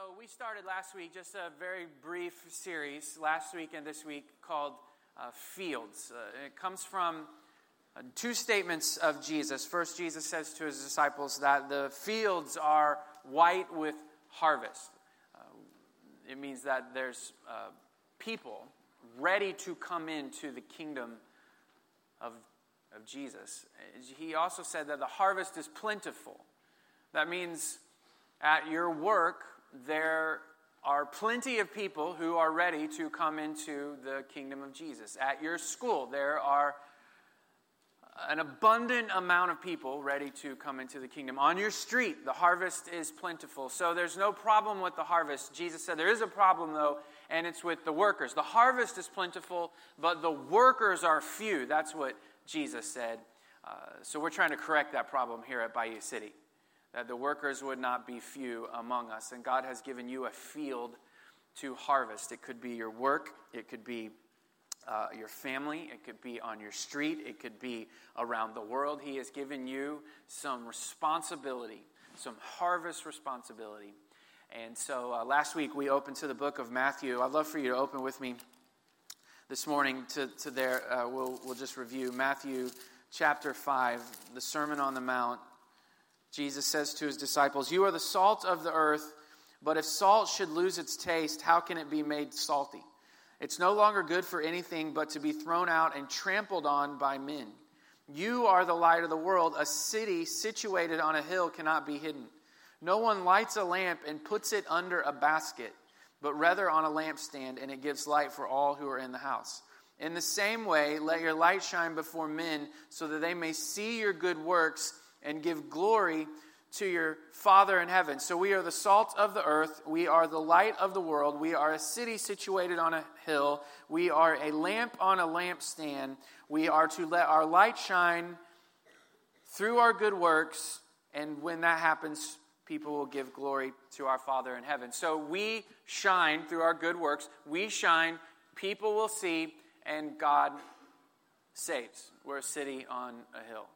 So, we started last week just a very brief series, last week and this week, called uh, Fields. Uh, it comes from uh, two statements of Jesus. First, Jesus says to his disciples that the fields are white with harvest. Uh, it means that there's uh, people ready to come into the kingdom of, of Jesus. He also said that the harvest is plentiful. That means at your work, there are plenty of people who are ready to come into the kingdom of Jesus. At your school, there are an abundant amount of people ready to come into the kingdom. On your street, the harvest is plentiful. So there's no problem with the harvest. Jesus said there is a problem, though, and it's with the workers. The harvest is plentiful, but the workers are few. That's what Jesus said. Uh, so we're trying to correct that problem here at Bayou City that the workers would not be few among us. And God has given you a field to harvest. It could be your work, it could be uh, your family, it could be on your street, it could be around the world. He has given you some responsibility, some harvest responsibility. And so uh, last week we opened to the book of Matthew. I'd love for you to open with me this morning to, to there. Uh, we'll, we'll just review Matthew chapter 5, the Sermon on the Mount. Jesus says to his disciples, You are the salt of the earth, but if salt should lose its taste, how can it be made salty? It's no longer good for anything but to be thrown out and trampled on by men. You are the light of the world. A city situated on a hill cannot be hidden. No one lights a lamp and puts it under a basket, but rather on a lampstand, and it gives light for all who are in the house. In the same way, let your light shine before men so that they may see your good works and give glory to your Father in heaven. So we are the salt of the earth. We are the light of the world. We are a city situated on a hill. We are a lamp on a lampstand. We are to let our light shine through our good works. And when that happens, people will give glory to our Father in heaven. So we shine through our good works. We shine. People will see, and God saves. We're a city on a hill.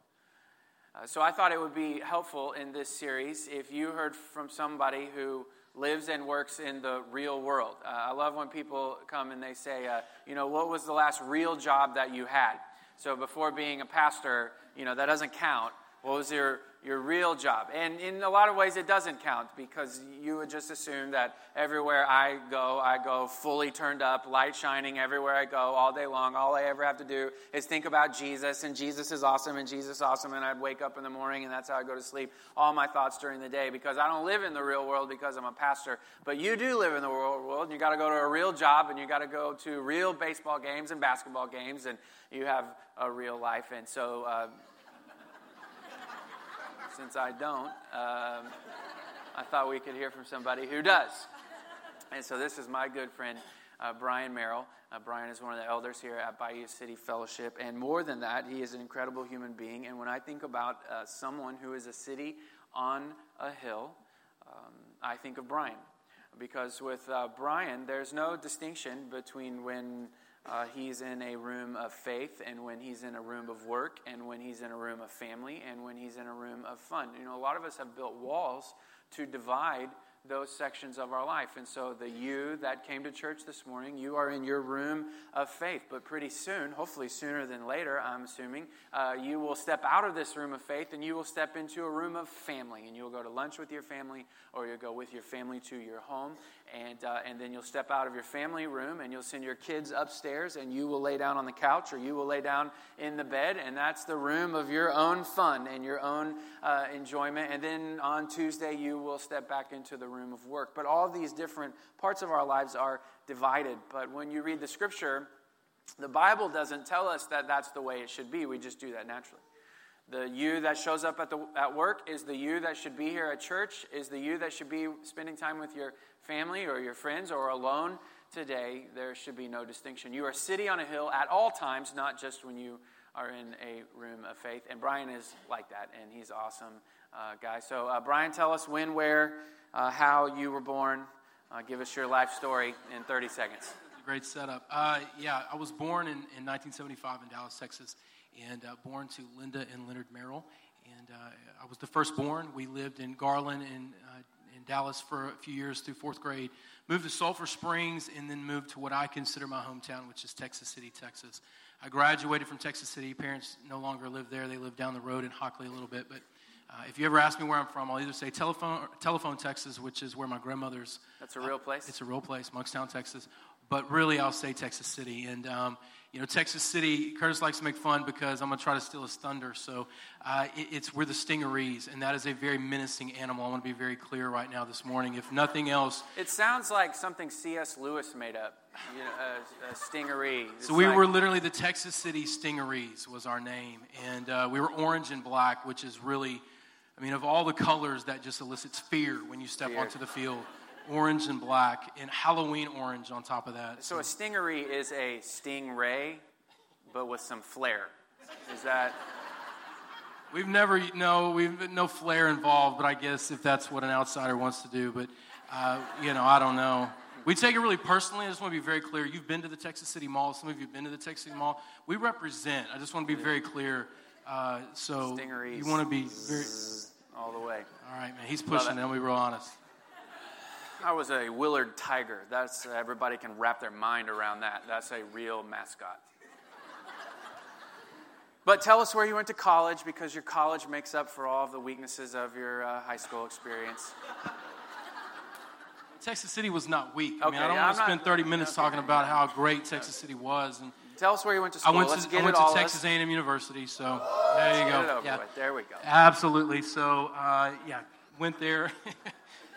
Uh, so I thought it would be helpful in this series if you heard from somebody who lives and works in the real world. Uh, I love when people come and they say, uh, you know, what was the last real job that you had? So before being a pastor, you know, that doesn't count. What was your your real job. And in a lot of ways, it doesn't count because you would just assume that everywhere I go, I go fully turned up, light shining everywhere I go, all day long. All I ever have to do is think about Jesus, and Jesus is awesome, and Jesus is awesome. And I'd wake up in the morning, and that's how I go to sleep. All my thoughts during the day because I don't live in the real world because I'm a pastor. But you do live in the real world, and you got to go to a real job, and you got to go to real baseball games and basketball games, and you have a real life. And so, uh, since I don't, um, I thought we could hear from somebody who does. And so this is my good friend, uh, Brian Merrill. Uh, Brian is one of the elders here at Bayou City Fellowship. And more than that, he is an incredible human being. And when I think about uh, someone who is a city on a hill, um, I think of Brian. Because with uh, Brian, there's no distinction between when uh, he's in a room of faith, and when he's in a room of work, and when he's in a room of family, and when he's in a room of fun. You know, a lot of us have built walls to divide those sections of our life. And so, the you that came to church this morning, you are in your room of faith. But pretty soon, hopefully sooner than later, I'm assuming, uh, you will step out of this room of faith and you will step into a room of family. And you'll go to lunch with your family, or you'll go with your family to your home. And, uh, and then you'll step out of your family room and you'll send your kids upstairs and you will lay down on the couch or you will lay down in the bed. And that's the room of your own fun and your own uh, enjoyment. And then on Tuesday, you will step back into the room of work. But all these different parts of our lives are divided. But when you read the scripture, the Bible doesn't tell us that that's the way it should be. We just do that naturally. The you that shows up at, the, at work is the you that should be here at church, is the you that should be spending time with your family or your friends or alone today. There should be no distinction. You are sitting on a hill at all times, not just when you are in a room of faith. And Brian is like that, and he's awesome uh, guy. So, uh, Brian, tell us when, where, uh, how you were born. Uh, give us your life story in 30 seconds. Great setup. Uh, yeah, I was born in, in 1975 in Dallas, Texas, and uh, born to Linda and Leonard Merrill. And I was the firstborn. We lived in Garland in, in Dallas for a few years through fourth grade. Moved to Sulphur Springs and then moved to what I consider my hometown, which is Texas City, Texas. I graduated from Texas City. Parents no longer live there. They live down the road in Hockley a little bit. But uh, if you ever ask me where I'm from, I'll either say Telephone, Telephone, Texas, which is where my grandmother's. That's a real place? Uh, it's a real place, Monkstown, Texas. But really, I'll say Texas City. And um, you know, Texas City, Curtis likes to make fun because I'm going to try to steal his thunder. So uh, it, it's we're the stingarees, and that is a very menacing animal. I want to be very clear right now this morning. If nothing else, it sounds like something C.S. Lewis made up. You know, a, a stingaree. It's so we like, were literally the Texas City Stingarees was our name, and uh, we were orange and black, which is really, I mean, of all the colors, that just elicits fear when you step fear. onto the field orange and black, and Halloween orange on top of that. So, a stingery is a stingray, but with some flair. Is that? We've never no we've no flair involved, but I guess if that's what an outsider wants to do, but uh, you know I don't know. We take it really personally. I just want to be very clear. You've been to the Texas City Mall. Some of you have been to the Texas City Mall. We represent. I just want to be very clear. Uh, so Stingarees. you want to be very all the way. All right, man. He's pushing it. I'll be real honest. I was a Willard Tiger. That's everybody can wrap their mind around that. That's a real mascot. But tell us where you went to college because your college makes up for all of the weaknesses of your uh, high school experience. Texas City was not weak. I mean, I don't want to spend 30 minutes okay. talking about how great Texas City was. And Tell us where you went to school. I went to, I went to Texas A&M University, so there you go. yeah. There we go. Absolutely. So, uh, yeah, went there.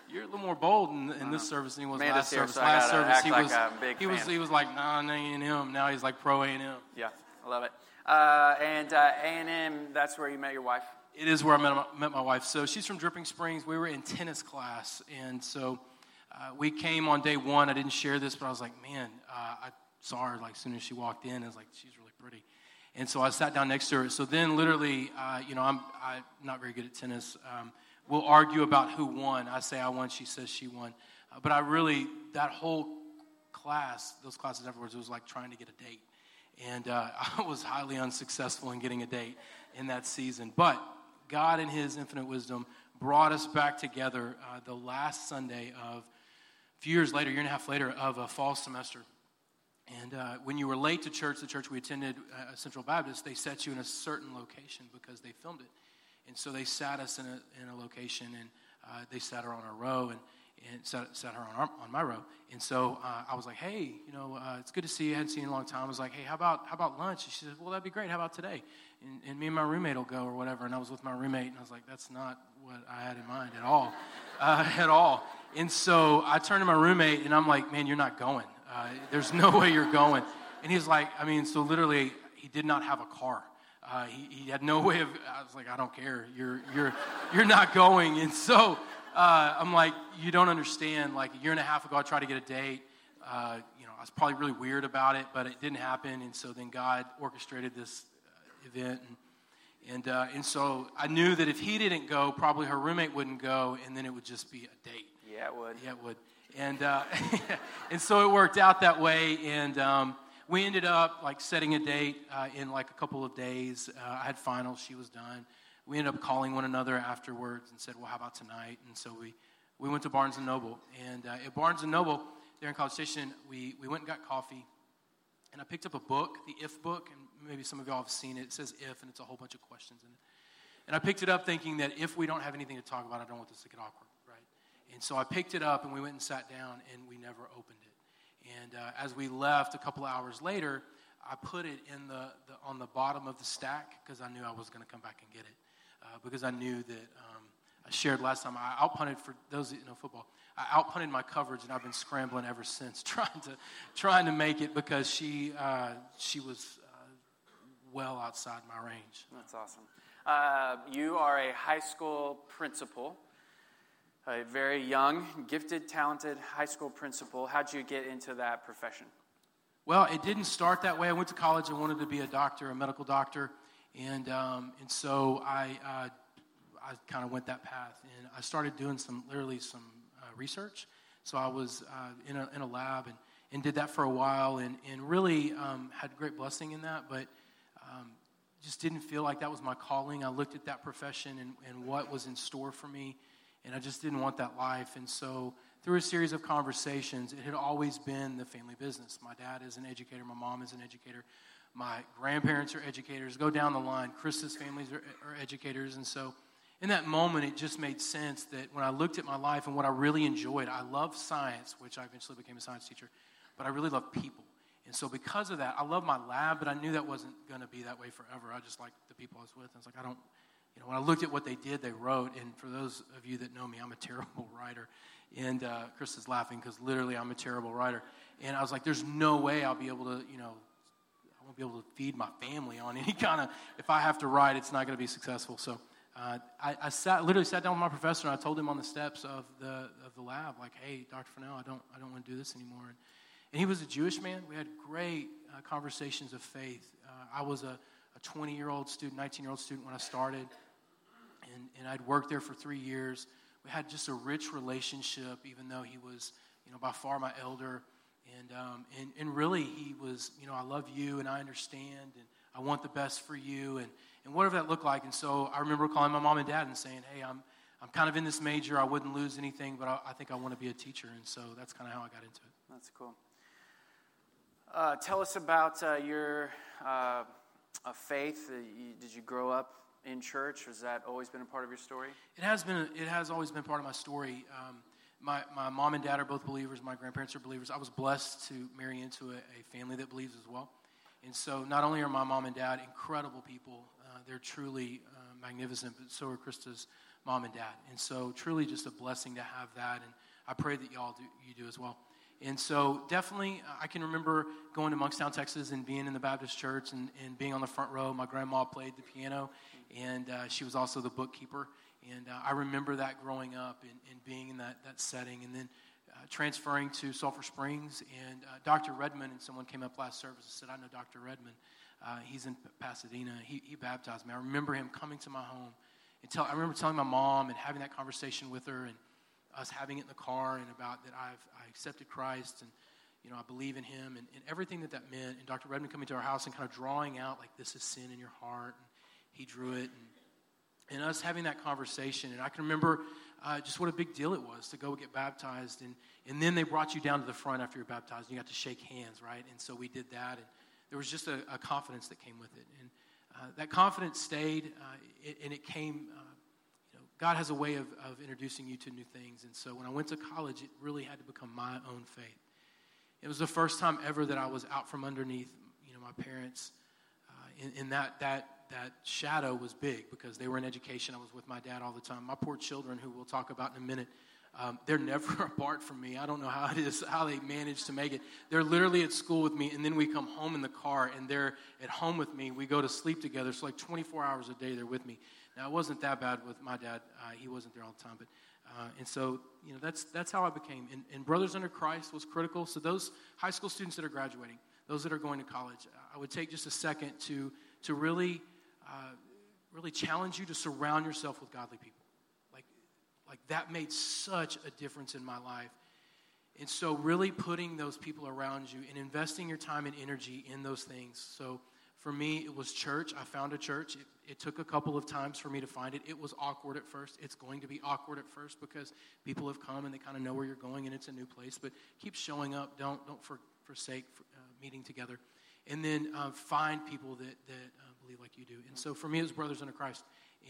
You're a little more bold in, in this service than he was last here, service. So last service, he like was he fan. was he was like non A and M. Now he's like pro A and M. Yeah, I love it. Uh, and uh, A and M, that's where you met your wife. It is where I met my, met my wife. So she's from Dripping Springs. We were in tennis class, and so uh, we came on day one. I didn't share this, but I was like, man, uh, I saw her like as soon as she walked in. I was like, she's really pretty. And so I sat down next to her. So then, literally, uh, you know, I'm, I'm not very good at tennis. Um, we'll argue about who won. I say I won, she says she won. Uh, but I really, that whole class, those classes afterwards, it was like trying to get a date. And uh, I was highly unsuccessful in getting a date in that season. But God, in His infinite wisdom, brought us back together uh, the last Sunday of, a few years later, a year and a half later, of a fall semester. And uh, when you were late to church, the church we attended, uh, Central Baptist, they set you in a certain location because they filmed it. And so they sat us in a, in a location and uh, they sat her on a row and, and sat, sat her on, our, on my row. And so uh, I was like, hey, you know, uh, it's good to see you. I hadn't seen you in a long time. I was like, hey, how about, how about lunch? And she said, well, that'd be great. How about today? And, and, me and my roommate will go or whatever. And I was with my roommate and I was like, that's not what I had in mind at all. Uh, at all. And so I turned to my roommate and I'm like, man, you're not going. Uh, there's no way you're going. And he's like, I mean, so literally, he did not have a car. Uh, he, he, had no way of. I was like, I don't care. You're you're you're not going. And so uh, I'm like, you don't understand. Like a year and a half ago, I tried to get a date. Uh, you know, I was probably really weird about it, but it didn't happen. And so then God orchestrated this uh, event, and and uh, and so I knew that if he didn't go, probably her roommate wouldn't go, and then it would just be a date. Yeah, it would. Yeah, it would. And uh, and so it worked out that way, and. Um, we ended up like setting a date uh, in like a couple of days. Uh, I had finals, she was done. We ended up calling one another afterwards and said, "Well, how about tonight?" And so we we went to Barnes and Noble, and uh, at Barnes and Noble there in College Station, we we went and got coffee, and I picked up a book, the If book, and maybe some of y'all have seen it. It says If, and it's a whole bunch of questions in it. And I picked it up thinking that if we don't have anything to talk about, I don't want this to get awkward, right? And so I picked it up, and we went and sat down, and we never opened. And uh, as we left a couple hours later, I put it in the, the on the bottom of the stack because I knew I was going to come back and get it. Uh, because I knew that um, I shared last time. I outpunted for those that know football. I outpunted my coverage, and I've been scrambling ever since, trying to trying to make it because she uh, she was uh, well outside my range. That's awesome. Uh, you are a high school principal a very young, gifted, talented high school principal. How'd you get into that profession? Well, it didn't start that way. I went to college and wanted to be a doctor, a medical doctor, and um, and so I uh, I kind of went that path, and I started doing some literally some uh, research. So I was uh, in a in a lab and, and did that for a while, and and really um, had great blessing in that, but. Um, just didn't feel like that was my calling. I looked at that profession and, and what was in store for me, And I just didn't want that life. And so, through a series of conversations, it had always been the family business. My dad is an educator, my mom is an educator, my grandparents are educators. Go down the line, Krista's families are, are educators. And so, in that moment, it just made sense that when I looked at my life and what I really enjoyed, I love science, which I eventually became a science teacher, but I really love people. And so, because of that, I love my lab, but I knew that wasn't going to be that way forever. I just liked the people I was with. I was like, I don't, you know, when I looked at what they did, they wrote. And for those of you that know me, I'm a terrible writer. And uh, Chris is laughing because literally I'm a terrible writer. And I was like, there's no way I'll be able to, you know, I won't be able to feed my family on any kind of, if I have to write, it's not going to be successful. So uh, I, I sat, literally sat down with my professor and I told him on the steps of the, of the lab, like, hey, Dr. Fennell, I don't, I don't want to do this anymore. And, and he was a Jewish man. We had great uh, conversations of faith. Uh, I was a 20 year old student, 19 year old student when I started, and, and I'd worked there for three years. We had just a rich relationship, even though he was, you know, by far my elder. And, um, and, and really, he was, you know, I love you and I understand and I want the best for you and, and whatever that looked like. And so I remember calling my mom and dad and saying, hey, I'm, I'm kind of in this major. I wouldn't lose anything, but I, I think I want to be a teacher. And so that's kind of how I got into it. That's cool. Uh, tell us about uh, your uh, faith. Did you grow up in church? Has that always been a part of your story? It has been. It has always been part of my story. Um, my, my mom and dad are both believers. My grandparents are believers. I was blessed to marry into a, a family that believes as well. And so, not only are my mom and dad incredible people, uh, they're truly uh, magnificent, but so are Krista's mom and dad. And so, truly, just a blessing to have that. And I pray that y'all do, you do as well. And so, definitely, uh, I can remember going to Monkstown, Texas, and being in the Baptist church and, and being on the front row. My grandma played the piano, and uh, she was also the bookkeeper. And uh, I remember that growing up and, and, being in that, that setting. And then uh, transferring to Sulphur Springs. And uh, Dr. Redmond and someone came up last service and said, I know Dr. Redmond. Uh, he's in Pasadena. He, he baptized me. I remember him coming to my home. And tell, I remember telling my mom and having that conversation with her and us having it in the car and about that I've I accepted Christ and you know I believe in Him and, and everything that that meant. And Dr. Redmond coming to our house and kind of drawing out like this is sin in your heart. He drew it and and us having that conversation. And I can remember uh, just what a big deal it was to go get baptized. And, and then they brought you down to the front after you're baptized, and you got to shake hands, right? And so we did that. And there was just a, a confidence that came with it. And uh, that confidence stayed, uh, it, and it came. Uh, you know, God has a way of, of introducing you to new things. And so when I went to college, it really had to become my own faith. It was the first time ever that I was out from underneath, you know, my parents. Uh, in, in that, that that shadow was big because they were in education. I was with my dad all the time. My poor children, who we'll talk about in a minute, um, they're never apart from me. I don't know how it is, how they manage to make it. They're literally at school with me, and then we come home in the car, and they're at home with me. We go to sleep together. So, like 24 hours a day, they're with me. Now, it wasn't that bad with my dad. Uh, he wasn't there all the time. But, uh, and so, you know, that's, that's how I became. And, and Brothers Under Christ was critical. So, those high school students that are graduating, those that are going to college, I would take just a second to, to really uh, really challenge you to surround yourself with godly people. Like, like that made such a difference in my life. And so, really putting those people around you and investing your time and energy in those things. So, for me, it was church. I found a church. It, it, took a couple of times for me to find it. It was awkward at first. It's going to be awkward at first because people have come and they kind of know where you're going and it's a new place. But keep showing up. Don't don't for, forsake uh, meeting together, and then uh, find people that that uh, like you do. And so for me, it was Brothers Under Christ.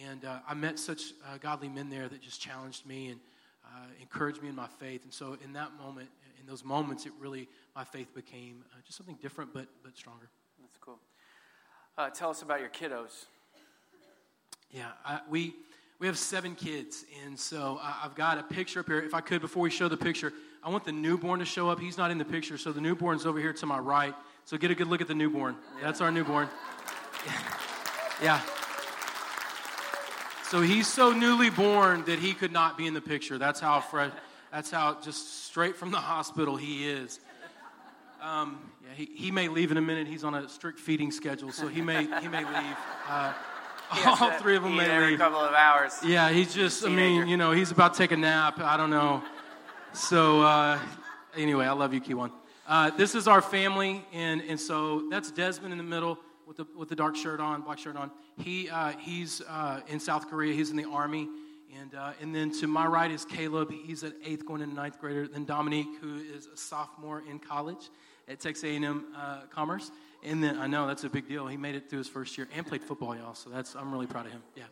And uh, I met such uh, godly men there that just challenged me and uh, encouraged me in my faith. And so in that moment, in those moments, it really, my faith became uh, just something different but, but stronger. That's cool. Uh, tell us about your kiddos. Yeah, I, we, we have seven kids. And so I've got a picture up here. If I could, before we show the picture, I want the newborn to show up. He's not in the picture, so the newborn's over here to my right. So get a good look at the newborn. That's our newborn. Yeah. So he's so newly born that he could not be in the picture. That's how fresh, that's how just straight from the hospital he is. Um, yeah, he, he may leave in a minute. He's on a strict feeding schedule, so he may he may leave. Uh, all three of them may every leave. couple of hours. Yeah, he's just. I mean, you know, he's about to take a nap. I don't know. So uh, anyway, I love you, Kiwan. Uh, this is our family, and and so that's Desmond in the middle with the, with the dark shirt on, black shirt on. He, uh, he's uh, in South Korea. He's in the army. And, uh, and then to my right is Caleb. He's an eighth going into ninth grader. Then Dominique, who is a sophomore in college at Texas A&M uh, Commerce. And then I know that's a big deal. He made it through his first year and played football, y'all. So that's I'm really proud of him. Yeah.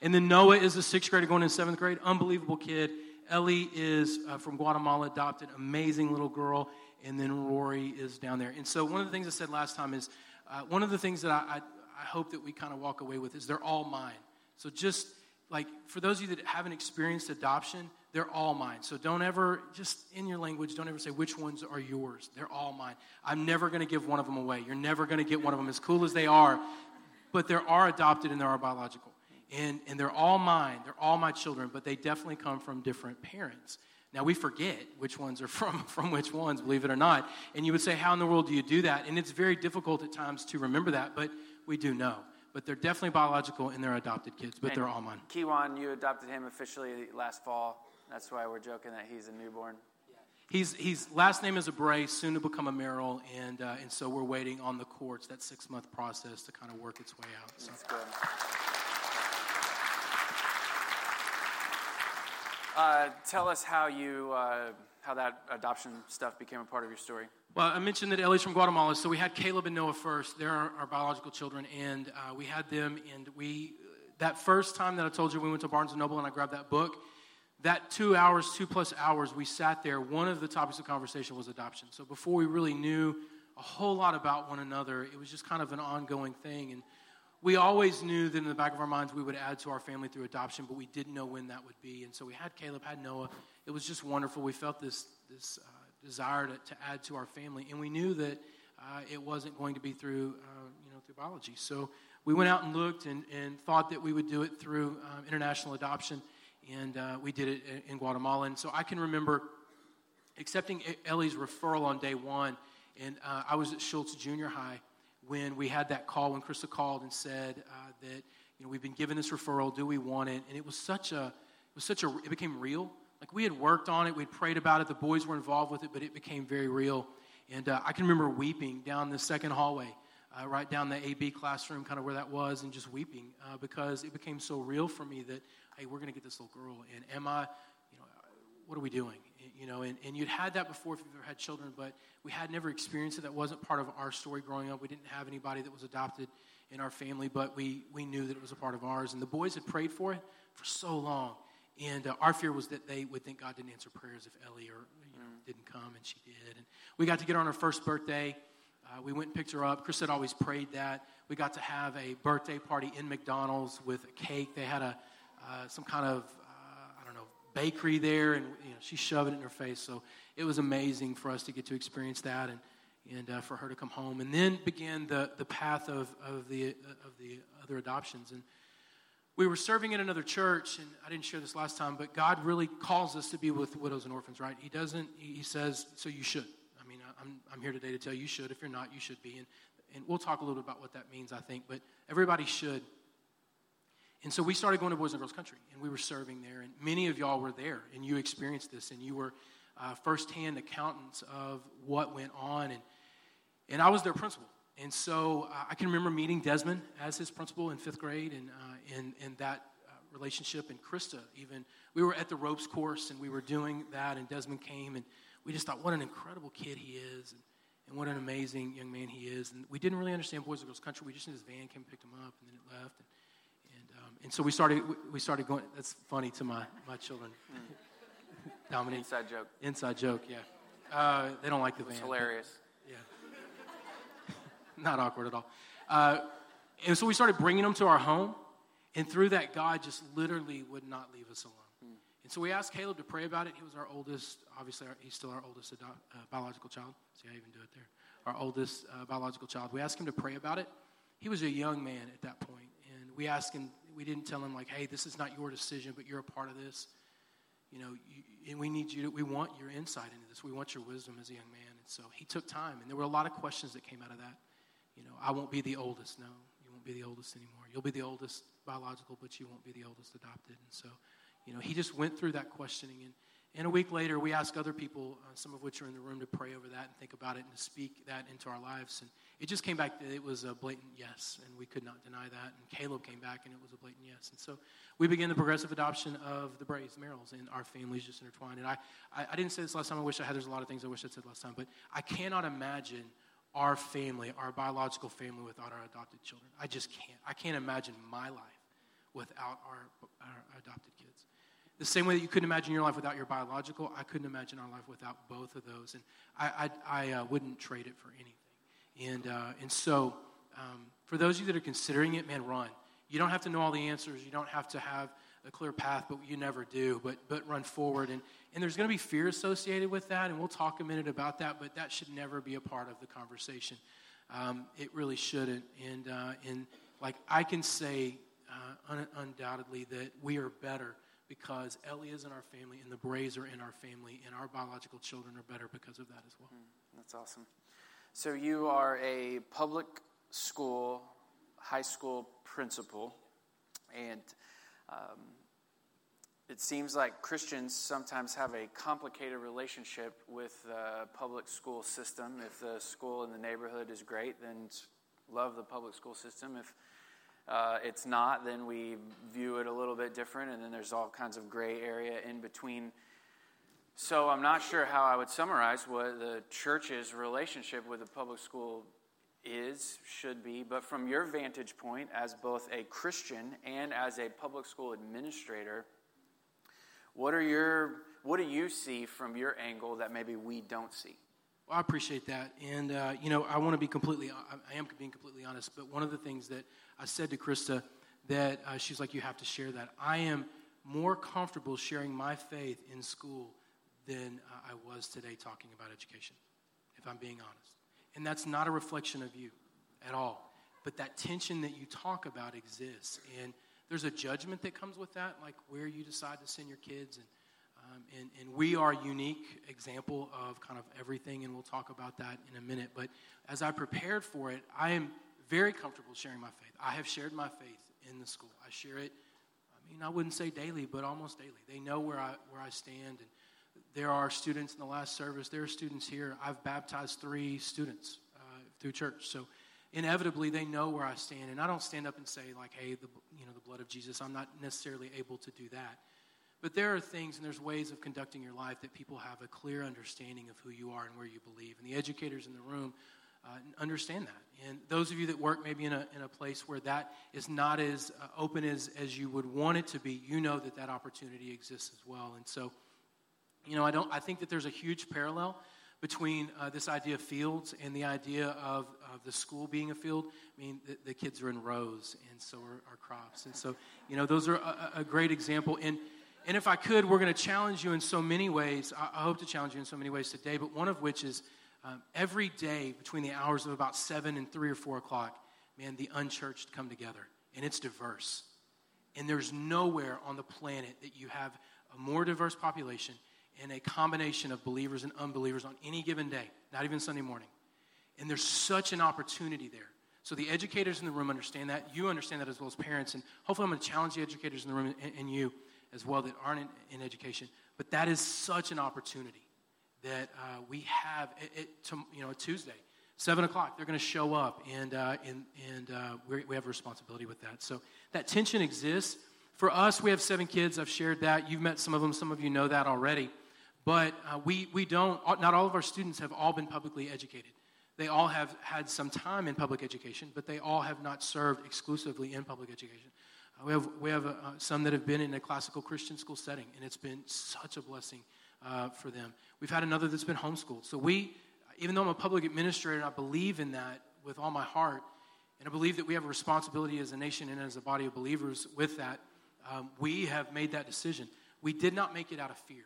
And then Noah is a sixth grader going into seventh grade. Unbelievable kid. Ellie is uh, from Guatemala, adopted, amazing little girl. And then Rory is down there. And so one of the things I said last time is uh, one of the things that I, I, I hope that we kind of walk away with is they're all mine. So just like for those of you that haven't experienced adoption, they're all mine. So don't ever, just in your language, don't ever say which ones are yours. They're all mine. I'm never going to give one of them away. You're never going to get one of them as cool as they are, but there are adopted and there are biological. And, and they're all mine. They're all my children, but they definitely come from different parents. Now, we forget which ones are from, from which ones, believe it or not. And you would say, How in the world do you do that? And it's very difficult at times to remember that, but we do know. But they're definitely biological and they're adopted kids, but And they're all mine. Kiwan, you adopted him officially last fall. That's why we're joking that he's a newborn. He's, he's last name is Abray, soon to become a Merrill, and, uh, and so we're waiting on the courts, that six month process to kind of work its way out. So. That's good. Uh, tell us how you uh, how that adoption stuff became a part of your story. Well, I mentioned that Ellie's from Guatemala, so we had Caleb and Noah first. They're our, our biological children, and uh, we had them. And we, that first time that I told you we went to Barnes and Noble and I grabbed that book, that two hours, two plus hours, we sat there. One of the topics of conversation was adoption. So before we really knew a whole lot about one another, it was just kind of an ongoing thing. And we always knew that in the back of our minds we would add to our family through adoption, but we didn't know when that would be. And so we had Caleb, had Noah. It was just wonderful. We felt this, this uh, desire to, to add to our family, and we knew that uh, it wasn't going to be through, uh, you know, through biology. So we went out and looked and, and thought that we would do it through um, international adoption, and uh, we did it in, Guatemala. And so I can remember accepting Ellie's referral on day one, and uh, I was at Schultz Junior High when we had that call when Krista called and said uh, that you know we've been given this referral. Do we want it? And it was such a it was such a it became real. Like we had worked on it, we'd prayed about it. The boys were involved with it, but it became very real. And uh, I can remember weeping down the second hallway, uh, right down the AB classroom, kind of where that was, and just weeping uh, because it became so real for me that hey, we're going to get this little girl. And am I, you know, what are we doing? You know, and, and you'd had that before if you've ever had children, but we had never experienced it. That wasn't part of our story growing up. We didn't have anybody that was adopted in our family, but we, we knew that it was a part of ours. And the boys had prayed for it for so long. And uh, our fear was that they would think God didn't answer prayers if Ellie or you know, mm. didn't come, and she did. And we got to get her on her first birthday. Uh, we went and picked her up. Chris had always prayed that. We got to have a birthday party in McDonald's with a cake. They had a uh, some kind of bakery there, and you know, she shoved it in her face. So it was amazing for us to get to experience that and, and uh, for her to come home. And then began the, the path of, of, the, of the other adoptions. And we were serving in another church, and I didn't share this last time, but God really calls us to be with widows and orphans, right? He doesn't, he says, so you should. I mean, I'm, I'm here today to tell you you should. If you're not, you should be. And, and we'll talk a little bit about what that means, I think, but everybody should. And so we started going to Boys and Girls Country, and we were serving there. And many of y'all were there, and you experienced this, and you were uh, firsthand accountants of what went on. And, and I was their principal. And so uh, I can remember meeting Desmond as his principal in fifth grade, and, uh, and that uh, relationship, and Krista even. We were at the ropes course, and we were doing that, and Desmond came, and we just thought, what an incredible kid he is. And, and what an amazing young man he is. And we didn't really understand Boys and Girls Country. We just knew his van came and picked him up, and then it left. And, and so we started, we started going, that's funny to my, my children. Mm. Dominique. Inside joke. Inside joke, yeah. Uh, they don't like the van. hilarious. Yeah. Not awkward at all. Uh, and so we started bringing them to our home. And through that, God just literally would not leave us alone. Mm. And so we asked Caleb to pray about it. He was our oldest, obviously, our, he's still our oldest adopt, uh, biological child. See, I even do it there. Our oldest uh, biological child. We asked him to pray about it. He was a young man at that point, And we asked him we didn't tell him like, hey, this is not your decision, but you're a part of this. You know, you, and we need you to, we want your insight into this. We want your wisdom as a young man. And so he took time, and there were a lot of questions that came out of that. You know, I won't be the oldest. No, you won't be the oldest anymore. You'll be the oldest biological, but you won't be the oldest adopted. And so, you know, he just went through that questioning, and, And a week later, we asked other people, uh, some of which are in the room, to pray over that and think about it and to speak that into our lives. And it just came back that it was a blatant yes, and we could not deny that. And Caleb came back, and it was a blatant yes. And so we began the progressive adoption of the Brays, Merrills, and our families just intertwined. And I, I, I didn't say this last time. I wish I had. There's a lot of things I wish I said last time, but I cannot imagine our family, our biological family, without our adopted children. I just can't. I can't imagine my life without our, our adopted kids. The same way that you couldn't imagine your life without your biological, I couldn't imagine our life without both of those. And I, I, I uh, wouldn't trade it for anything. And, uh, and so, um, for those of you that are considering it, man, run. You don't have to know all the answers. You don't have to have a clear path, but you never do. But, but run forward. And, and there's going to be fear associated with that, and we'll talk a minute about that, but that should never be a part of the conversation. Um, it really shouldn't. And, uh, and like I can say uh, un- undoubtedly that we are better because Ellie is in our family and the Brays are in our family, and our biological children are better because of that as well. Mm, that's awesome. So, you are a public school, high school principal, and um, it seems like Christians sometimes have a complicated relationship with the public school system. If the school in the neighborhood is great, then love the public school system. If uh, it's not, then we view it a little bit different, and then there's all kinds of gray area in between. So I'm not sure how I would summarize what the church's relationship with the public school is, should be, but from your vantage point as both a Christian and as a public school administrator, what are your what do you see from your angle that maybe we don't see? Well, I appreciate that, and uh, you know, I want to be completely. I am being completely honest, but one of the things that I said to Krista that uh, she's like, you have to share that. I am more comfortable sharing my faith in school than I was today talking about education, if I'm being honest. And that's not a reflection of you at all. But that tension that you talk about exists. And there's a judgment that comes with that, like where you decide to send your kids. And, um, and, and we are a unique example of kind of everything, and we'll talk about that in a minute. But as I prepared for it, I am very comfortable sharing my faith. I have shared my faith in the school. I share it, I mean, I wouldn't say daily, but almost daily. They know where I, where I stand. And there are students in the last service, there are students here. I've baptized three students uh, through church. So inevitably, they know where I stand. And I don't stand up and say, like, hey, the, you know, the blood of Jesus. I'm not necessarily able to do that. But there are things and there's ways of conducting your life that people have a clear understanding of who you are and where you believe. And the educators in the room uh, understand that. And those of you that work maybe in a, in a place where that is not as uh, open as, as you would want it to be, you know that that opportunity exists as well. And so, you know, I, don't, I think that there's a huge parallel between uh, this idea of fields and the idea of, of the school being a field. I mean, the, the kids are in rows, and so are our crops. And so, you know, those are a, a great example. And, and if I could, we're going to challenge you in so many ways. I, I hope to challenge you in so many ways today, but one of which is um, every day between the hours of about 7 and 3 or 4 o'clock, man, the unchurched come together. And it's diverse. And there's nowhere on the planet that you have a more diverse population and a combination of believers and unbelievers on any given day, not even Sunday morning. And there's such an opportunity there. So the educators in the room understand that. You understand that as well as parents. And hopefully, I'm going to challenge the educators in the room and, and you as well that aren't in, in education. But that is such an opportunity that uh, we have it, to, you know Tuesday, seven o'clock. They're going to show up, and uh, and and uh, we have a responsibility with that. So that tension exists. For us, we have seven kids. I've shared that. You've met some of them. Some of you know that already. But uh, we we don't. Not all of our students have all been publicly educated. They all have had some time in public education, but they all have not served exclusively in public education. Uh, we have, we have uh, some that have been in a classical Christian school setting, and it's been such a blessing uh, for them. We've had another that's been homeschooled. So we, even though I'm a public administrator, and I believe in that with all my heart, and I believe that we have a responsibility as a nation and as a body of believers with that. Um, we have made that decision. We did not make it out of fear.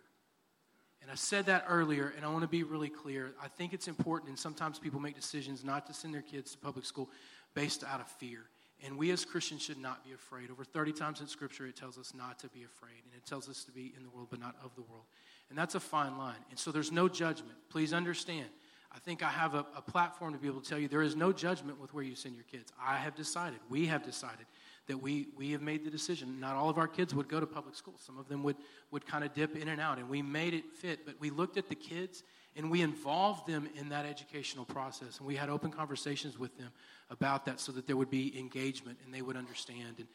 And I said that earlier, and I want to be really clear. I think it's important, and sometimes people make decisions not to send their kids to public school based out of fear. And we as Christians should not be afraid. Over 30 times in Scripture, it tells us not to be afraid, and it tells us to be in the world, but not of the world. And that's a fine line. And so there's no judgment. Please understand. I think I have a, a, platform to be able to tell you there is no judgment with where you send your kids. I have decided, we have decided, that we, we have made the decision. Not all of our kids would go to public school. Some of them would, would kind of dip in and out, and we made it fit. But we looked at the kids and we involved them in that educational process. And we had open conversations with them about that so that there would be engagement and they would understand. And,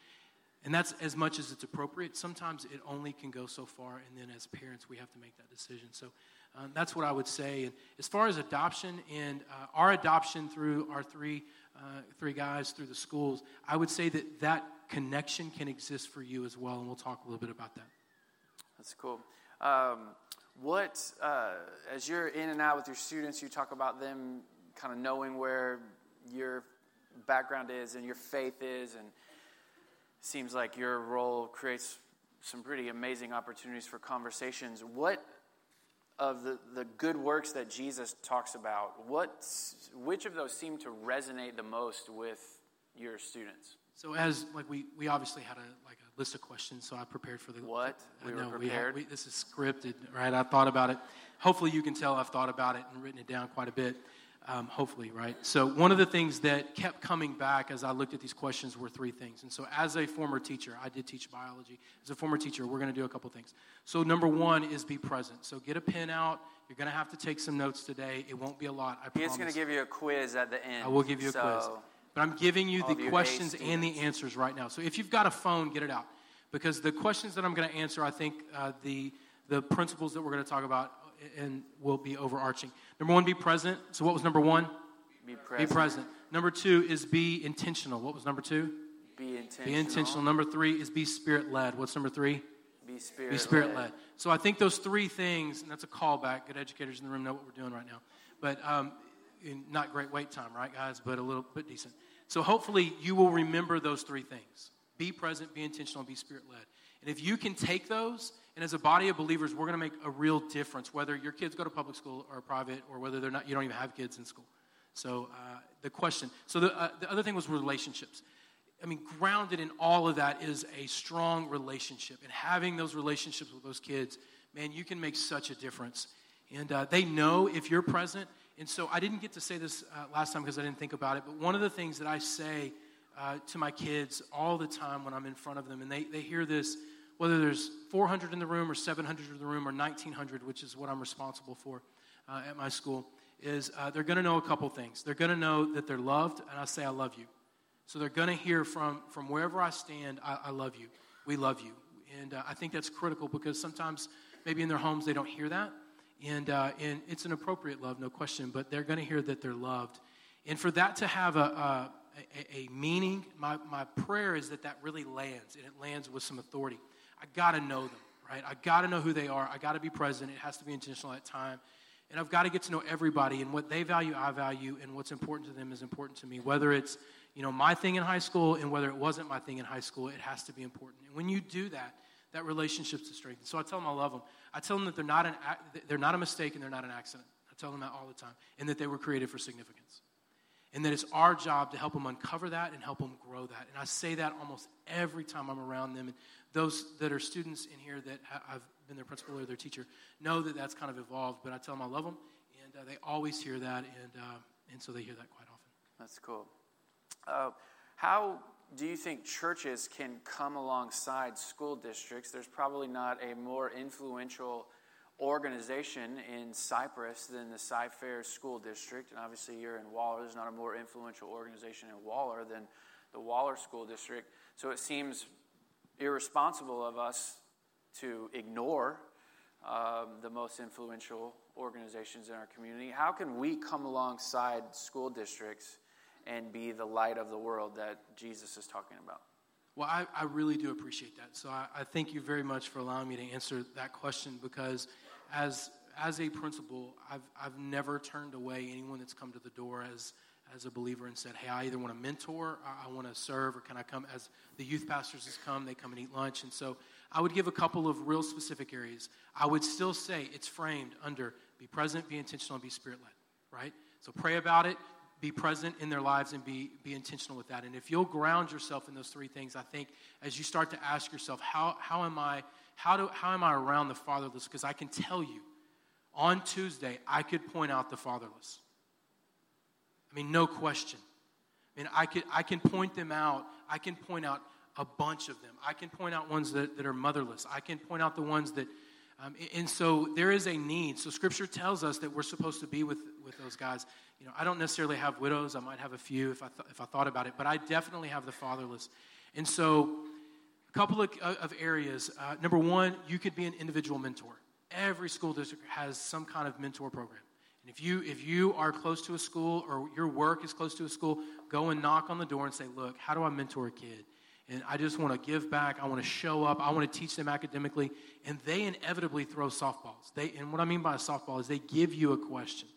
and that's as much as it's appropriate. Sometimes it only can go so far, and then as parents, we have to make that decision. So um, that's what I would say. And as far as adoption and uh, our adoption through our three, uh, three guys through the schools, I would say that that connection can exist for you as well, and we'll talk a little bit about that. That's cool. Um, what, uh, as you're in and out with your students, you talk about them kind of knowing where your background is and your faith is, and seems like your role creates some pretty amazing opportunities for conversations. What of the, the good works that Jesus talks about, what, which of those seem to resonate the most with your students? So as like we, we obviously had a like a list of questions, so I prepared for the what we were prepared. We we, this is scripted, right? I thought about it. Hopefully, you can tell I've thought about it and written it down quite a bit. Um, hopefully, right? So one of the things that kept coming back as I looked at these questions were three things. And so, as a former teacher, I did teach biology. As a former teacher, we're going to do a couple things. So number one is be present. So get a pen out. You're going to have to take some notes today. It won't be a lot. I promise. He's going to give you a quiz at the end. I will give you a so quiz. But I'm giving you the questions and the answers right now. So if you've got a phone, get it out. Because the questions that I'm going to answer, I think uh, the, the principles that we're going to talk about and will be overarching. Number one, be present. So what was number one? Be present. Be present. Number two is be intentional. What was number two? Be intentional. Be intentional. Number three is be spirit led. What's number three? Be spirit, be spirit led. So I think those three things, and that's a callback. Good educators in the room know what we're doing right now. But um, not great wait time, right, guys? But a little bit decent. So hopefully you will remember those three things be present, be intentional, and be spirit led. And if you can take those, and as a body of believers, we're going to make a real difference, whether your kids go to public school or private, or whether they're not, you don't even have kids in school. So uh, the question, so the, uh, the other thing was relationships. I mean, grounded in all of that is a strong relationship. And having those relationships with those kids, man, you can make such a difference. And uh, they know if you're present and so I didn't get to say this uh, last time because I didn't think about it, but one of the things that I say uh, to my kids all the time when I'm in front of them, and they, they hear this, whether there's 400 in the room or 700 in the room or 1900, which is what I'm responsible for uh, at my school, is uh, they're going to know a couple things. They're going to know that they're loved, and I say, I love you. So they're going to hear from, from wherever I stand, I, I love you. We love you. And uh, I think that's critical because sometimes maybe in their homes they don't hear that. And, uh, and it's an appropriate love, no question, but they're going to hear that they're loved. And for that to have a, a, a, meaning, my, my prayer is that that really lands, and it lands with some authority. I got to know them, right? I got to know who they are. I got to be present. It has to be intentional at time. And I've got to get to know everybody, and what they value, I value, and what's important to them is important to me. Whether it's you know my thing in high school, and whether it wasn't my thing in high school, it has to be important. And when you do that, that relationship's a strength. So I tell them I love them. I tell them that they're not, an, they're not a mistake and they're not an accident. I tell them that all the time. And that they were created for significance. And that it's our job to help them uncover that and help them grow that. And I say that almost every time I'm around them. And those that are students in here that I've been their principal or their teacher know that that's kind of evolved. But I tell them I love them. And uh, they always hear that. And, uh, and so they hear that quite often. That's cool. Uh, how do you think churches can come alongside school districts? There's probably not a more influential organization in Cypress than the Cy-Fair School District. And obviously, you're in Waller. There's not a more influential organization in Waller than the Waller School District. So it seems irresponsible of us to ignore um, the most influential organizations in our community. How can we come alongside school districts and be the light of the world that Jesus is talking about? Well, I, I really do appreciate that. So I, I, thank you very much for allowing me to answer that question because as, as a principal, I've, I've never turned away anyone that's come to the door as, as a believer and said, hey, I either want to mentor, I, want to serve, or can I come as the youth pastors has come, they come and eat lunch. And so I would give a couple of real specific areas. I would still say it's framed under be present, be intentional, and be spirit led, right? So pray about it, be present in their lives and be, be intentional with that. And if you'll ground yourself in those three things, I think as you start to ask yourself, how, how, am, I, how, do, how am I around the fatherless? Because I can tell you, on Tuesday, I could point out the fatherless. I mean, no question. I mean, I, could, I can point them out. I can point out a bunch of them. I can point out ones that, that are motherless. I can point out the ones that, um, and so there is a need. So Scripture tells us that we're supposed to be with, with those guys. You know, I don't necessarily have widows. I might have a few if I, th- if I thought about it, but I definitely have the fatherless. And so, a couple of, of areas. Uh, number one, you could be an individual mentor. Every school district has some kind of mentor program. And if you if you are close to a school or your work is close to a school, go and knock on the door and say, "Look, how do I mentor a kid?" And I just want to give back. I want to show up. I want to teach them academically. And they inevitably throw softballs. They, and what I mean by a softball is they give you a question.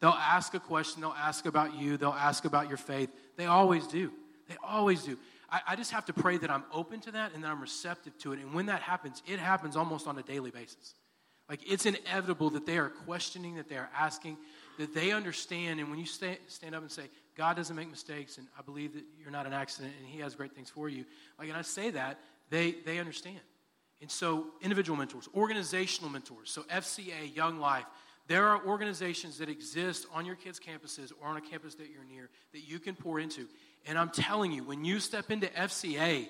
They'll ask a question. They'll ask about you. They'll ask about your faith. They always do. They always do. I, I just have to pray that I'm open to that and that I'm receptive to it. And when that happens, it happens almost on a daily basis. Like it's inevitable that they are questioning, that they are asking, that they understand. And when you stay, stand up and say, God doesn't make mistakes, and I believe that you're not an accident and He has great things for you, like, and I say that, they, they understand. And so, individual mentors, organizational mentors, so FCA, Young Life, there are organizations that exist on your kids' campuses or on a campus that you're near that you can pour into. And I'm telling you, when you step into FCA,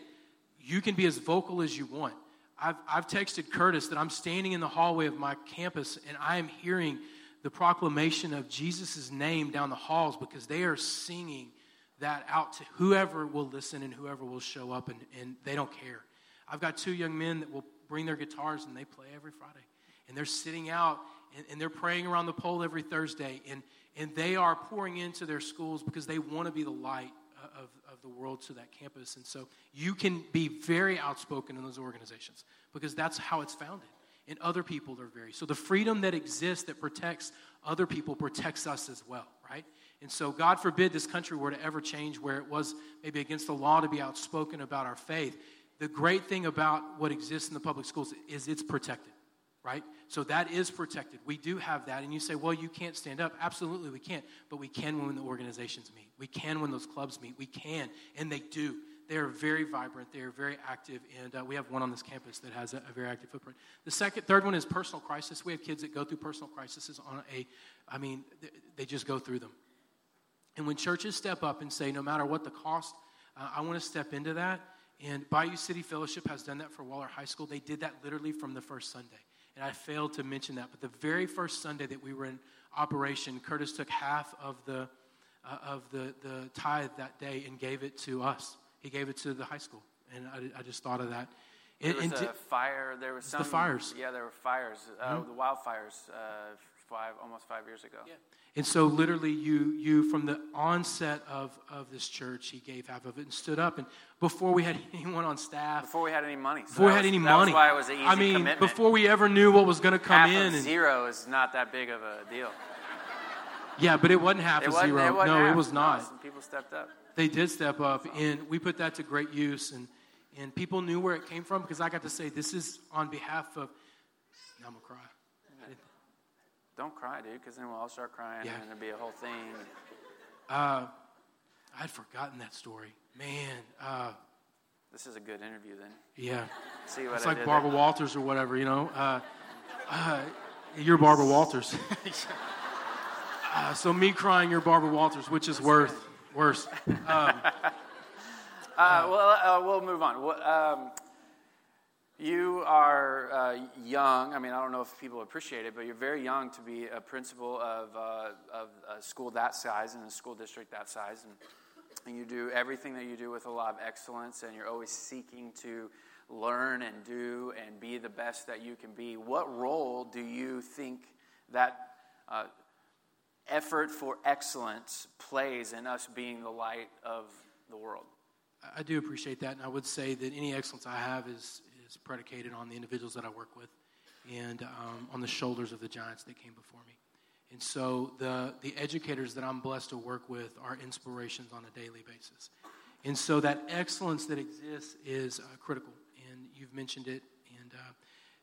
you can be as vocal as you want. I've, I've texted Curtis that I'm standing in the hallway of my campus and I am hearing the proclamation of Jesus' name down the halls because they are singing that out to whoever will listen and whoever will show up, and, and they don't care. I've got two young men that will bring their guitars and they play every Friday. And they're sitting out and, and they're praying around the pole every Thursday. And, and they are pouring into their schools because they want to be the light of, of the world to that campus. And so you can be very outspoken in those organizations because that's how it's founded. And other people are very. So the freedom that exists that protects other people protects us as well, right? And so, God forbid this country were to ever change where it was maybe against the law to be outspoken about our faith. The great thing about what exists in the public schools is it's protected right? So that is protected. We do have that. And you say, well, you can't stand up. Absolutely, we can't. But we can when the organizations meet. We can when those clubs meet. We can. And they do. They are very vibrant. They are very active. And uh, we have one on this campus that has a, a, very active footprint. The second, third one is personal crisis. We have kids that go through personal crises on a, I mean, they just go through them. And when churches step up and say, no matter what the cost, uh, I want to step into that. And Bayou City Fellowship has done that for Waller High School. They did that literally from the first Sunday and I failed to mention that. But the very first Sunday that we were in operation, Curtis took half of the uh, of the, the tithe that day and gave it to us. He gave it to the high school, and I, I just thought of that. There was a fire. There was some the fires. Yeah, there were fires. Uh, mm-hmm. The wildfires uh, five almost five years ago. Yeah. And so, literally, you, you from the onset of, of this church, he gave half of it and stood up. And before we had anyone on staff, before we had any money, so before we had was, any money, why it was an easy I mean, commitment. before we ever knew what was going to come half in, of and, zero is not that big of a deal. Yeah, but it wasn't half it of wasn't, zero. It wasn't no, half. it was not. No, some people stepped up. They did step up, and we put that to great use. And and people knew where it came from because I got to say, this is on behalf of. Now I'm gonna cry. Don't cry, dude, because then we'll all start crying Yeah. and there'll be a whole thing. Uh, I'd forgotten that story, man. Uh, This is a good interview then. yeah, See what it's I like Barbara there? Walters or whatever, you know. Uh, uh, you're Barbara Walters. uh, so me crying, you're Barbara Walters, which is worse. Worse. Um, Uh, well, uh, we'll move on. Well, Um, you are uh, young. I mean, I don't know if people appreciate it, but you're very young to be a principal of, uh, of a school that size and a school district that size. And, and you do everything that you do with a lot of excellence, and you're always seeking to learn and do and be the best that you can be. What role do you think that uh, effort for excellence plays in us being the light of the world? I do appreciate that, and I would say that any excellence I have is, is predicated on the individuals that I work with and um, on the shoulders of the giants that came before me. And so the, the educators that I'm blessed to work with are inspirations on a daily basis. And so that excellence that exists is uh, critical, and you've mentioned it. And uh,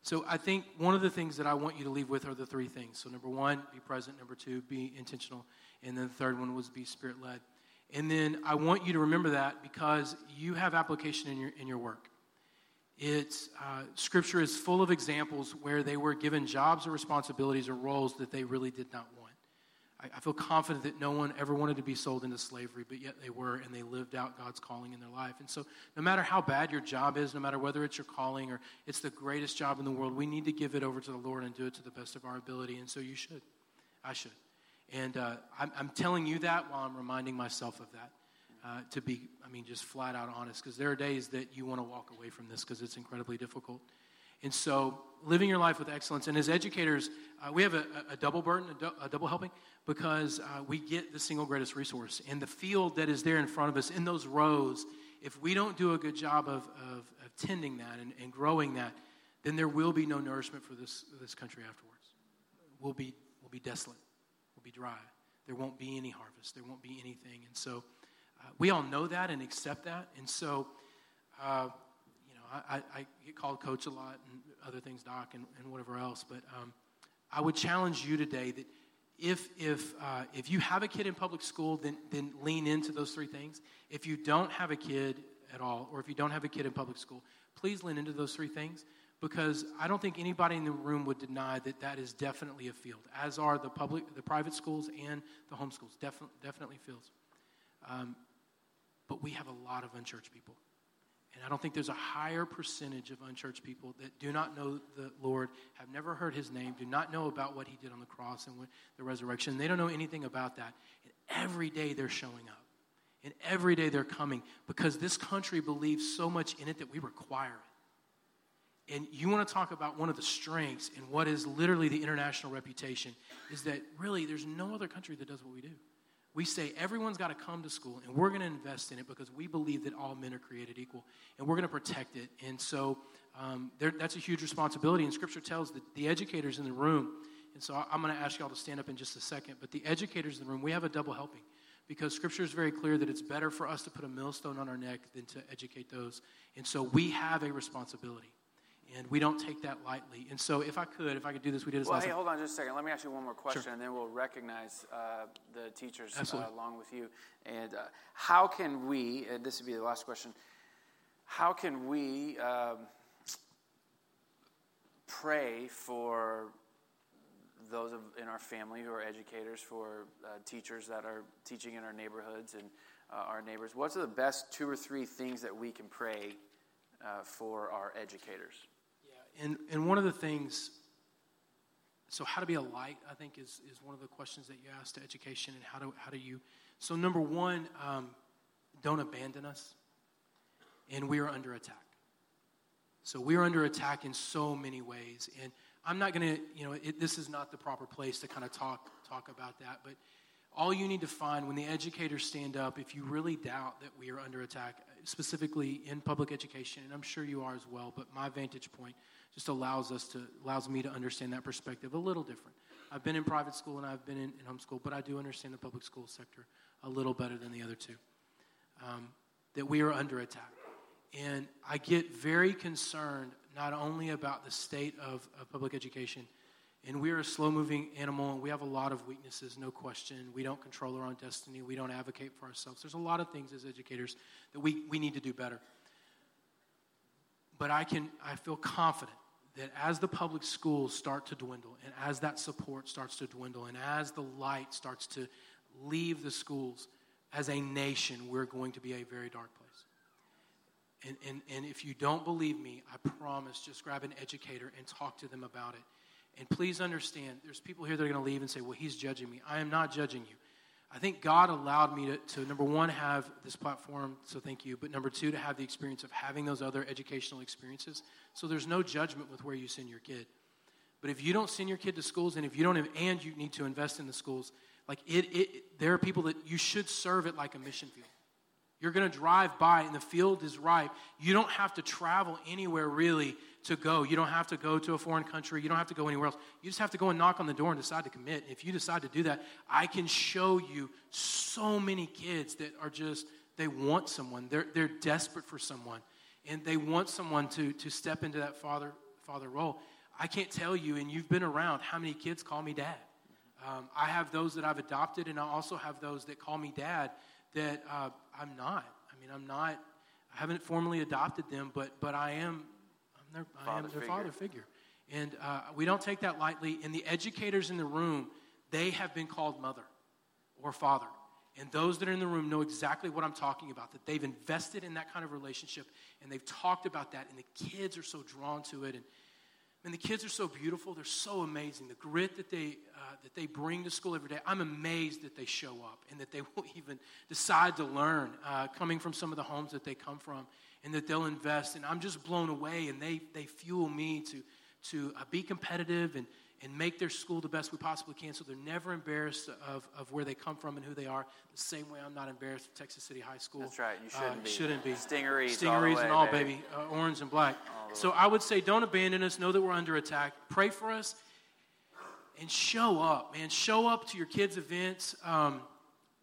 so I think one of the things that I want you to leave with are the three things. So, number one, be present. Number two, be intentional. And then the third one was be spirit led. And then I want you to remember that because you have application in your, in your work. It's, uh, scripture is full of examples where they were given jobs or responsibilities or roles that they really did not want. I, I feel confident that no one ever wanted to be sold into slavery, but yet they were, and they lived out God's calling in their life. And so, no matter how bad your job is, no matter whether it's your calling or it's the greatest job in the world, we need to give it over to the Lord and do it to the best of our ability. And so, you should. I should. And uh, I'm, I'm, telling you that while I'm reminding myself of that. Uh, to be, I mean, just flat out honest, because there are days that you want to walk away from this because it's incredibly difficult. And so, living your life with excellence. And as educators, uh, we have a, a, double burden, a, do, a double helping, because uh, we get the single greatest resource. And the field that is there in front of us, in those rows, if we don't do a good job of, of, of tending that and, and, growing that, then there will be no nourishment for this, this country afterwards. We'll be, we'll be desolate, we'll be dry. There won't be any harvest, there won't be anything. And so, we all know that and accept that. And so, uh, you know, I, I, get called coach a lot and other things, doc, and, and whatever else. But um, I would challenge you today that if, if, uh, if you have a kid in public school, then, then lean into those three things. If you don't have a kid at all, or if you don't have a kid in public school, please lean into those three things because I don't think anybody in the room would deny that that is definitely a field, as are the public, the private schools and the homeschools. Definitely, definitely fields. Um, but we have a lot of unchurched people. And I don't think there's a higher percentage of unchurched people that do not know the Lord, have never heard his name, do not know about what he did on the cross and the resurrection. They don't know anything about that. And every day they're showing up. And every day they're coming because this country believes so much in it that we require it. And you want to talk about one of the strengths and what is literally the international reputation is that really there's no other country that does what we do we say everyone's got to come to school and we're going to invest in it because we believe that all men are created equal and we're going to protect it. And so um, there, that's a huge responsibility. And Scripture tells the, the educators in the room, and so I'm going to ask y'all to stand up in just a second, but the educators in the room, we have a double helping because Scripture is very clear that it's better for us to put a millstone on our neck than to educate those. And so we have a responsibility and we don't take that lightly. And so, if I could, if I could do this, we did this well, last. hey, hold on just a second. Let me ask you one more question, sure. and then we'll recognize uh, the teachers uh, along with you. And uh, how can we? And this would be the last question. How can we um, pray for those of, in our family who are educators, for uh, teachers that are teaching in our neighborhoods and uh, our neighbors? What's the best two or three things that we can pray uh, for our educators? And, and one of the things, so how to be a light, I think, is, is one of the questions that you ask to education, and how do, how do you, so number one, um, don't abandon us, and we are under attack. So we are under attack in so many ways, and I'm not going to, you know, it, this is not the proper place to kind of talk talk about that, but all you need to find when the educators stand up, if you really doubt that we are under attack, specifically in public education, and I'm sure you are as well, but my vantage point just allows us to allows me to understand that perspective a little different. I've been in private school and I've been in, in homeschool, but I do understand the public school sector a little better than the other two. Um, that we are under attack. And I get very concerned not only about the state of, of public education, and we're a slow moving animal and we have a lot of weaknesses, no question. We don't control our own destiny, we don't advocate for ourselves. There's a lot of things as educators that we, we need to do better. But I can I feel confident that as the public schools start to dwindle, and as that support starts to dwindle, and as the light starts to leave the schools, as a nation, we're going to be a very dark place. And, and, and if you don't believe me, I promise, just grab an educator and talk to them about it. And please understand, there's people here that are going to leave and say, well, he's judging me. I am not judging you. I think God allowed me to, to, number one, have this platform, so thank you, but number two, to have the experience of having those other educational experiences. So there's no judgment with where you send your kid. But if you don't send your kid to schools, and if you don't, have, and you need to invest in the schools, like it, it, there are people that you should serve it like a mission field. You're going to drive by, and the field is ripe. You don't have to travel anywhere really to go. You don't have to go to a foreign country. You don't have to go anywhere else. You just have to go and knock on the door and decide to commit. If you decide to do that, I can show you so many kids that are just, they want someone. They're, they're desperate for someone. And they want someone to, to step into that father, father role. I can't tell you, and you've been around, how many kids call me dad. Um, I have those that I've adopted, and I also have those that call me dad that uh, I'm not. I mean, I'm not, I haven't formally adopted them, but, but I am their, I am their figure. father figure. And uh, we don't take that lightly. And the educators in the room, they have been called mother. or father. And those that are in the room know exactly what I'm talking about, that they've invested in that kind of relationship and they've talked about that, and the kids are so drawn to it. And, and the kids are so beautiful, they're so amazing. The grit that they, uh, that they bring to school every day, I'm amazed that they show up and that they will even decide to learn uh, coming from some of the homes that they come from and that they'll invest. And I'm just blown away, and they, they fuel me to, to uh, be competitive and, and make their school the best we possibly can so they're never embarrassed of, of where they come from and who they are. The same way I'm not embarrassed of Texas City High School. That's right. You shouldn't uh, be. Shouldn't be. Stingarees. Stingarees all way, and all, baby. baby. Uh, orange and black. So I would say don't abandon us. Know that we're under attack. Pray for us and show up, man. Show up to your kids' events. Um,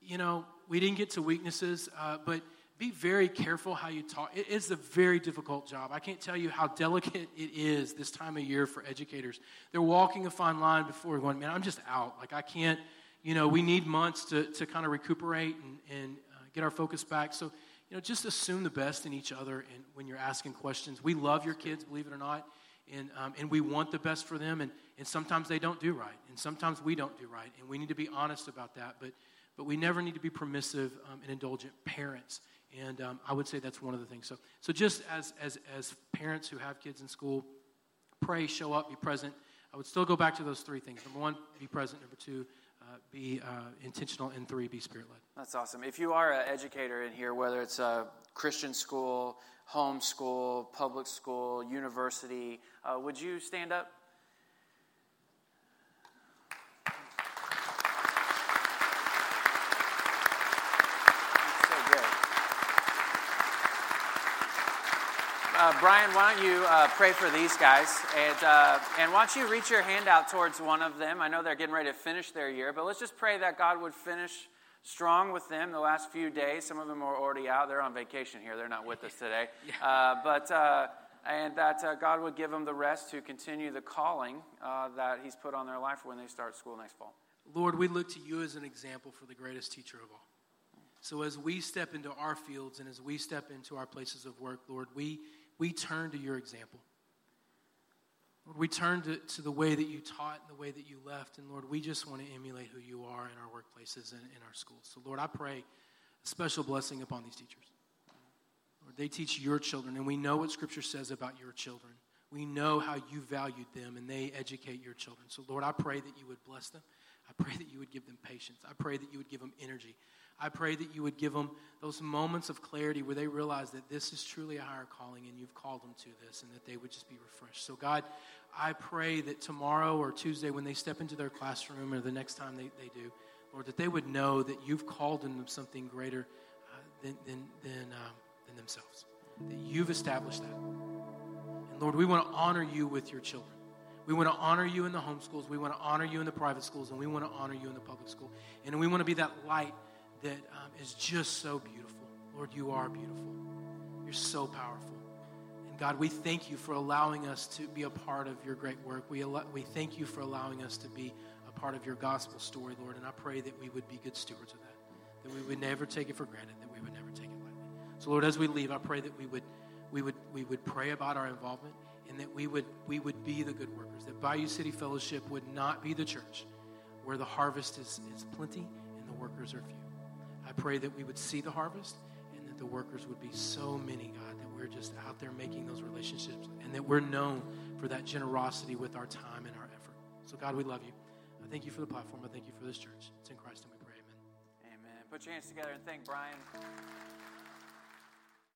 you know, we didn't get to weaknesses, uh, but be very careful how you talk. It is a very difficult job. I can't tell you how delicate it is this time of year for educators. They're walking a fine line before going, man, I'm just out. Like, I can't, you know, we need months to, to kind of recuperate and, and uh, get our focus back. So, you know, just assume the best in each other and when you're asking questions. We love your kids, believe it or not, and, um, and we want the best for them. And, and sometimes they don't do right, and sometimes we don't do right, and we need to be honest about that. But, but we never need to be permissive um, and indulgent parents. And um, I would say that's one of the things. So, so just as, as, as parents who have kids in school, pray, show up, be present. I would still go back to those three things. Number one, be present. Number two, uh, be uh, intentional. And three, be spirit led. That's awesome. If you are an educator in here, whether it's a Christian school, home school, public school, university, uh, would you stand up? That's so great. Uh, Brian, why don't you uh, pray for these guys? And, uh, and why don't you reach your hand out towards one of them? I know they're getting ready to finish their year, but let's just pray that God would finish strong with them the last few days. Some of them are already out. They're on vacation here. They're not with us today. Uh, but, uh, and that uh, God would give them the rest to continue the calling uh, that He's put on their life when they start school next fall. Lord, we look to you as an example for the greatest teacher of all. So as we step into our fields and as we step into our places of work, Lord, we, we turn to your example. Lord, we turn to, to the way that you taught and the way that you left. And Lord, we just want to emulate who you are in our workplaces and in our schools. So, Lord, I pray a special blessing upon these teachers. Lord, they teach your children, and we know what Scripture says about your children. We know how you valued them, and they educate your children. So, Lord, I pray that you would bless them. I pray that you would give them patience. I pray that you would give them energy. I pray that you would give them those moments of clarity where they realize that this is truly a higher calling and you've called them to this and that they would just be refreshed. So, God, I pray that tomorrow or Tuesday when they step into their classroom or the next time they, they do, Lord, that they would know that you've called them something greater uh, than, than, than, um, than themselves, that you've established that. And Lord, we want to honor you with your children. We want to honor you in the homeschools. We want to honor you in the private schools. And we want to honor you in the public school. And we want to be that light that um, is just so beautiful. Lord, you are beautiful. You're so powerful. And God, we thank you for allowing us to be a part of your great work. We, al- we thank you for allowing us to be a part of your gospel story, Lord. And I pray that we would be good stewards of that, that we would never take it for granted, that we would never take it lightly. So, Lord, as we leave, I pray that we would, we would, we would pray about our involvement and that we would, we would be the good workers, that Bayou City Fellowship would not be the church where the harvest is, is plenty and the workers are few. I pray that we would see the harvest and that the workers would be so many, God, that we're just out there making those relationships and that we're known for that generosity with our time and our effort. So, God, we love you. I thank you for the platform. I thank you for this church. It's in Christ and we pray. Amen. Amen. Put your hands together and thank Brian.